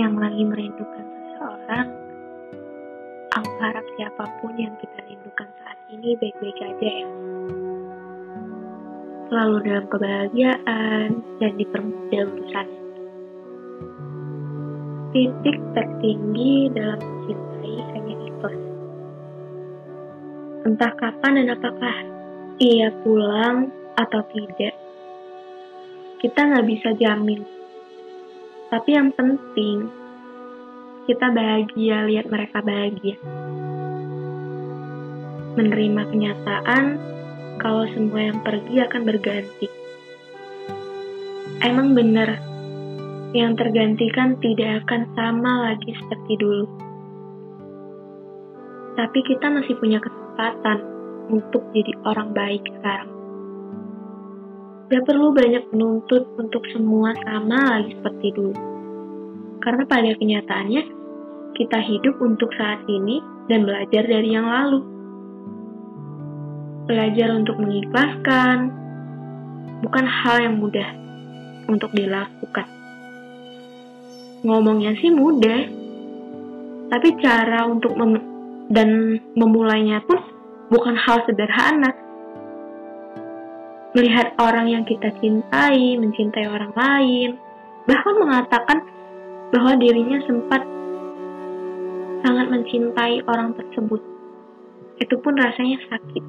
yang lagi merindukan seseorang, aku harap siapa pun yang kita rindukan saat ini baik-baik aja ya. Selalu dalam kebahagiaan dan dipermudah urusannya. Titik tertinggi dalam mencintai hanya ikhlas. Entah kapan dan apakah ia pulang atau tidak, kita nggak bisa jamin. Tapi yang penting, kita bahagia lihat mereka bahagia. Menerima kenyataan kalau semua yang pergi akan berganti. Emang benar, yang tergantikan tidak akan sama lagi seperti dulu. Tapi kita masih punya kesempatan untuk jadi orang baik sekarang. Gak perlu banyak menuntut untuk semua sama lagi seperti dulu. Karena pada kenyataannya, kita hidup untuk saat ini dan belajar dari yang lalu. Belajar untuk mengikhlaskan, bukan hal yang mudah untuk dilakukan ngomongnya sih mudah tapi cara untuk mem dan memulainya pun bukan hal sederhana melihat orang yang kita cintai mencintai orang lain bahkan mengatakan bahwa dirinya sempat sangat mencintai orang tersebut itu pun rasanya sakit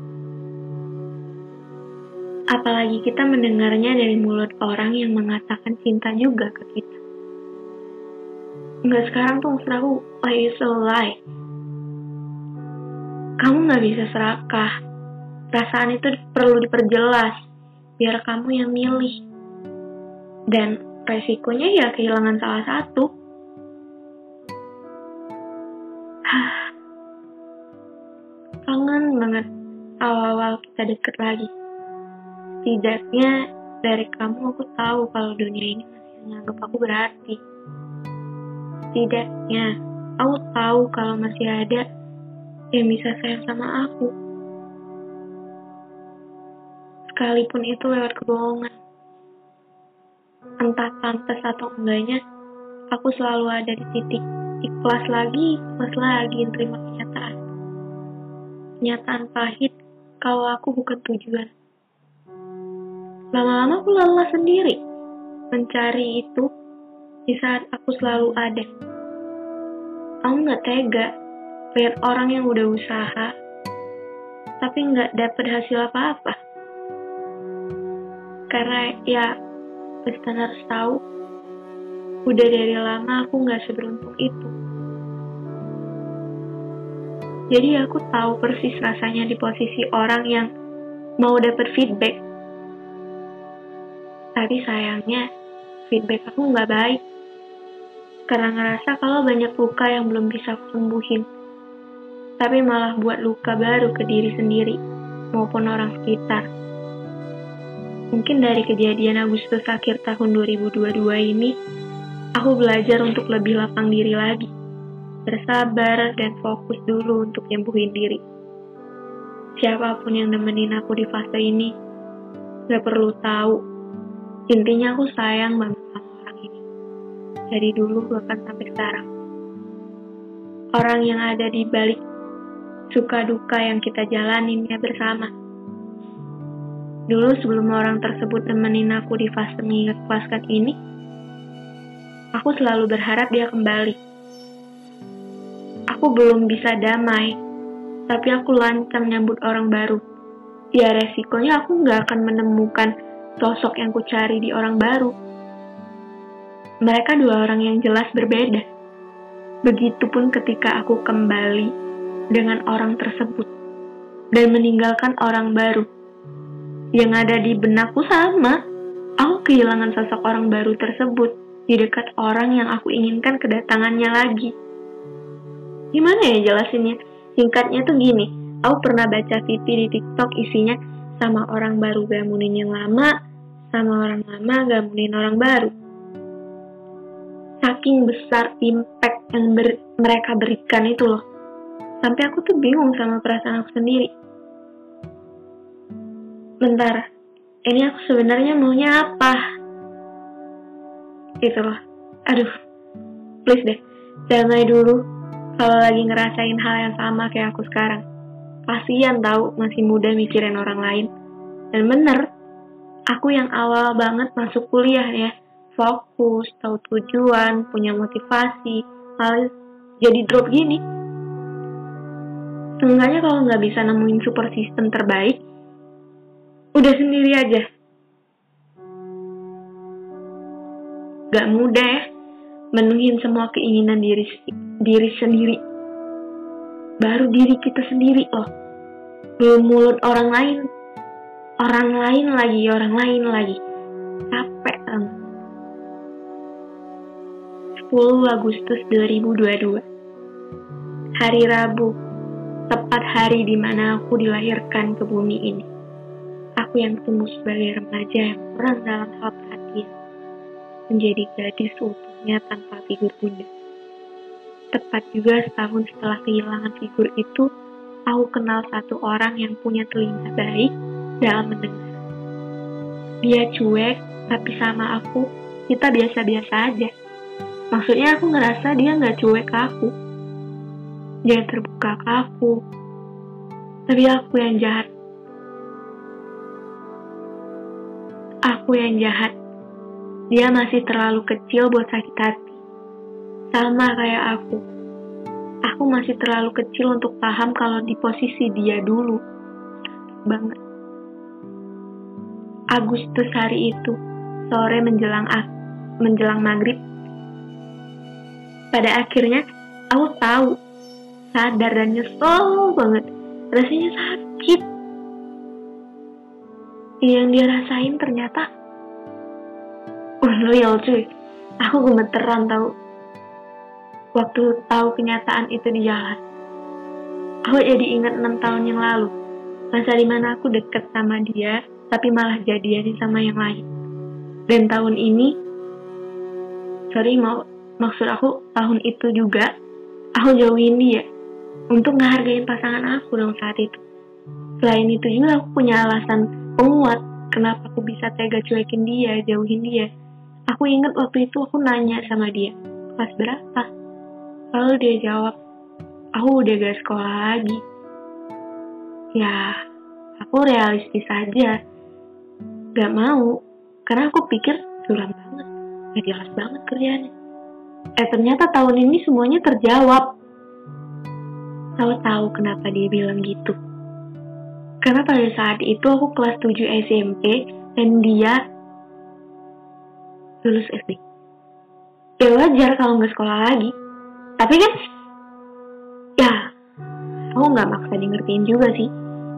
apalagi kita mendengarnya dari mulut orang yang mengatakan cinta juga ke kita Enggak sekarang tuh aku like it's a lie. Kamu nggak bisa serakah. Perasaan itu perlu diperjelas biar kamu yang milih. Dan resikonya ya kehilangan salah satu. Kangen banget awal-awal kita deket lagi. Setidaknya dari kamu aku tahu kalau dunia ini masih menganggap aku berarti. Setidaknya, aku tahu kalau masih ada yang bisa sayang sama aku. Sekalipun itu lewat kebohongan. Entah pantas atau enggaknya, aku selalu ada di titik ikhlas lagi, ikhlas lagi terima kenyataan. Kenyataan pahit kalau aku bukan tujuan. Lama-lama aku lelah sendiri mencari itu di saat aku selalu ada. Aku nggak tega lihat orang yang udah usaha, tapi nggak dapet hasil apa-apa. Karena ya, Kristen harus tahu, udah dari lama aku nggak seberuntung itu. Jadi aku tahu persis rasanya di posisi orang yang mau dapet feedback. Tapi sayangnya, feedback aku nggak baik karena ngerasa kalau banyak luka yang belum bisa aku sembuhin. Tapi malah buat luka baru ke diri sendiri maupun orang sekitar. Mungkin dari kejadian Agustus akhir tahun 2022 ini, aku belajar untuk lebih lapang diri lagi. Bersabar dan fokus dulu untuk nyembuhin diri. Siapa pun yang nemenin aku di fase ini, gak perlu tahu. Intinya aku sayang banget dari dulu bahkan sampai sekarang. Orang yang ada di balik suka duka yang kita jalanin ya bersama. Dulu sebelum orang tersebut nemenin aku di fase mengikhlaskan ini, aku selalu berharap dia kembali. Aku belum bisa damai, tapi aku lancang nyambut orang baru. Ya resikonya aku nggak akan menemukan sosok yang kucari di orang baru mereka dua orang yang jelas berbeda. Begitupun ketika aku kembali dengan orang tersebut dan meninggalkan orang baru. Yang ada di benakku sama, aku kehilangan sosok orang baru tersebut di dekat orang yang aku inginkan kedatangannya lagi. Gimana ya jelasinnya? Singkatnya tuh gini, aku pernah baca VP di TikTok isinya sama orang baru gamunin yang lama, sama orang lama gamunin orang baru saking besar impact yang ber mereka berikan itu loh sampai aku tuh bingung sama perasaan aku sendiri bentar ini aku sebenarnya maunya apa gitu loh aduh please deh, damai dulu kalau lagi ngerasain hal yang sama kayak aku sekarang. Kasian tahu masih muda mikirin orang lain. Dan bener, aku yang awal banget masuk kuliah ya, fokus, tahu tujuan, punya motivasi, malah jadi drop gini. Seenggaknya kalau nggak bisa nemuin super system terbaik, udah sendiri aja. Gak mudah ya, menuhin semua keinginan diri diri sendiri. Baru diri kita sendiri loh. Belum mulut orang lain. Orang lain lagi, orang lain lagi. Capek kan? 10 Agustus 2022 Hari Rabu Tepat hari di mana aku dilahirkan ke bumi ini Aku yang tumbuh sebagai remaja yang kurang dalam hal Menjadi gadis utuhnya tanpa figur bunda Tepat juga setahun setelah kehilangan figur itu Aku kenal satu orang yang punya telinga baik dalam mendengar Dia cuek, tapi sama aku kita biasa-biasa aja Maksudnya aku ngerasa dia nggak cuek ke aku. Dia terbuka ke aku. Tapi aku yang jahat. Aku yang jahat. Dia masih terlalu kecil buat sakit hati. Sama kayak aku. Aku masih terlalu kecil untuk paham kalau di posisi dia dulu. Banget. Agustus hari itu, sore menjelang menjelang maghrib, pada akhirnya aku tahu, sadar dan nyesel banget. Rasanya sakit. Yang dia rasain ternyata unreal cuy. Aku gemeteran tahu. Waktu tahu kenyataan itu di jalan. Aku jadi ingat 6 tahun yang lalu. Masa di mana aku deket sama dia, tapi malah jadian sama yang lain. Dan tahun ini, sorry mau maksud aku tahun itu juga aku jauhin dia untuk ngehargain pasangan aku dong saat itu. Selain itu juga aku punya alasan penguat kenapa aku bisa tega cuekin dia, jauhin dia. Aku inget waktu itu aku nanya sama dia, kelas berapa? Lalu dia jawab, aku udah gak sekolah lagi. Ya, aku realistis aja. Gak mau, karena aku pikir suram banget, gak jelas banget kerjaannya. Eh ternyata tahun ini semuanya terjawab. Tahu-tahu kenapa dia bilang gitu. Karena pada saat itu aku kelas 7 SMP dan dia lulus SD. Ya wajar kalau nggak sekolah lagi. Tapi kan, ya, aku nggak maksa di ngertiin juga sih.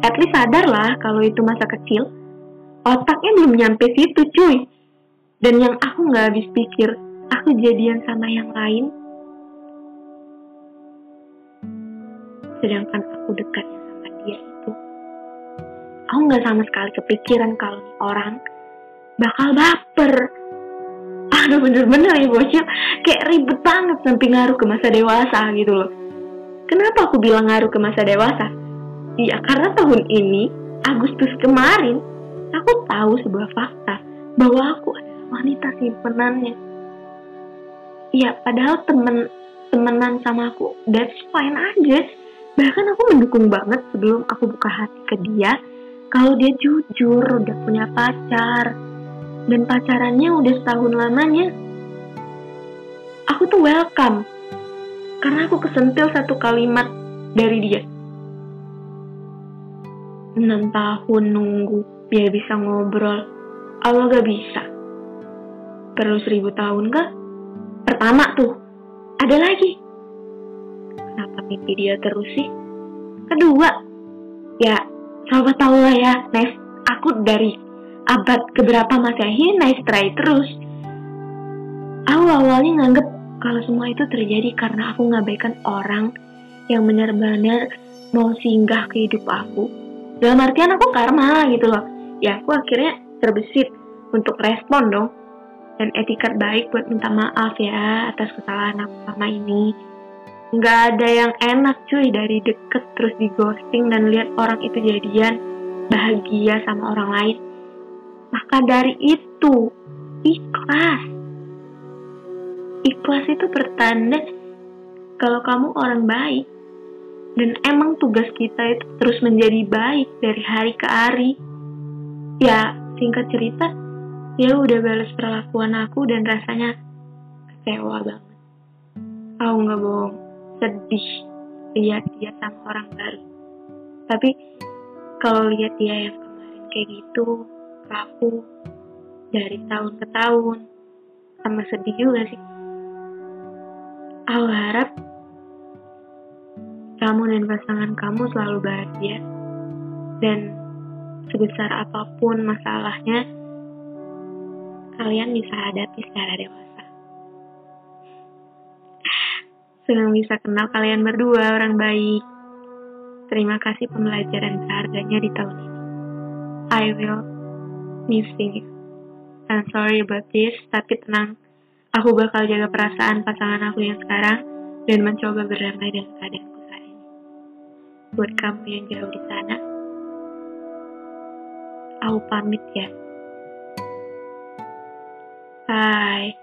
At least sadar lah kalau itu masa kecil. Otaknya belum nyampe situ cuy. Dan yang aku nggak habis pikir, aku jadian sama yang lain, sedangkan aku dekat sama dia itu, aku nggak sama sekali kepikiran kalau orang bakal baper. Aduh bener-bener ya bocil, kayak ribet banget sampai ngaruh ke masa dewasa gitu loh. Kenapa aku bilang ngaruh ke masa dewasa? Iya karena tahun ini, Agustus kemarin, aku tahu sebuah fakta bahwa aku adalah wanita simpenannya ya padahal temen temenan sama aku that's fine aja bahkan aku mendukung banget sebelum aku buka hati ke dia kalau dia jujur udah punya pacar dan pacarannya udah setahun lamanya aku tuh welcome karena aku kesentil satu kalimat dari dia enam tahun nunggu biar bisa ngobrol Allah gak bisa perlu seribu tahun gak? Pertama tuh, ada lagi. Kenapa mimpi dia terus sih? Kedua, ya sobat tahu lah ya, nice. Aku dari abad keberapa Masehi nice try terus. Aku awalnya nganggep kalau semua itu terjadi karena aku ngabaikan orang yang benar-benar mau singgah ke hidup aku. Dalam artian aku karma gitu loh. Ya aku akhirnya terbesit untuk respon dong dan etikat baik buat minta maaf ya atas kesalahan aku sama ini. Nggak ada yang enak cuy dari deket terus di ghosting dan lihat orang itu jadian bahagia sama orang lain. Maka dari itu, ikhlas. Ikhlas itu pertanda kalau kamu orang baik. Dan emang tugas kita itu terus menjadi baik dari hari ke hari. Ya, singkat cerita, dia udah balas perlakuan aku dan rasanya kecewa banget. Aku nggak bohong, sedih lihat dia sama orang baru. Tapi kalau lihat dia yang kemarin kayak gitu, kaku, dari tahun ke tahun, sama sedih juga sih. Aku harap kamu dan pasangan kamu selalu bahagia dan sebesar apa pun masalahnya kalian bisa hadapi secara dewasa. Senang bisa kenal kalian berdua orang baik. Terima kasih pembelajaran berharganya di tahun ini. I will missing. I'm sorry about this, tapi tenang. Aku bakal jaga perasaan pasangan aku yang sekarang dan mencoba berdamai dengan keadaanku saat ini. Buat kamu yang jauh di sana, aku pamit ya. Bye.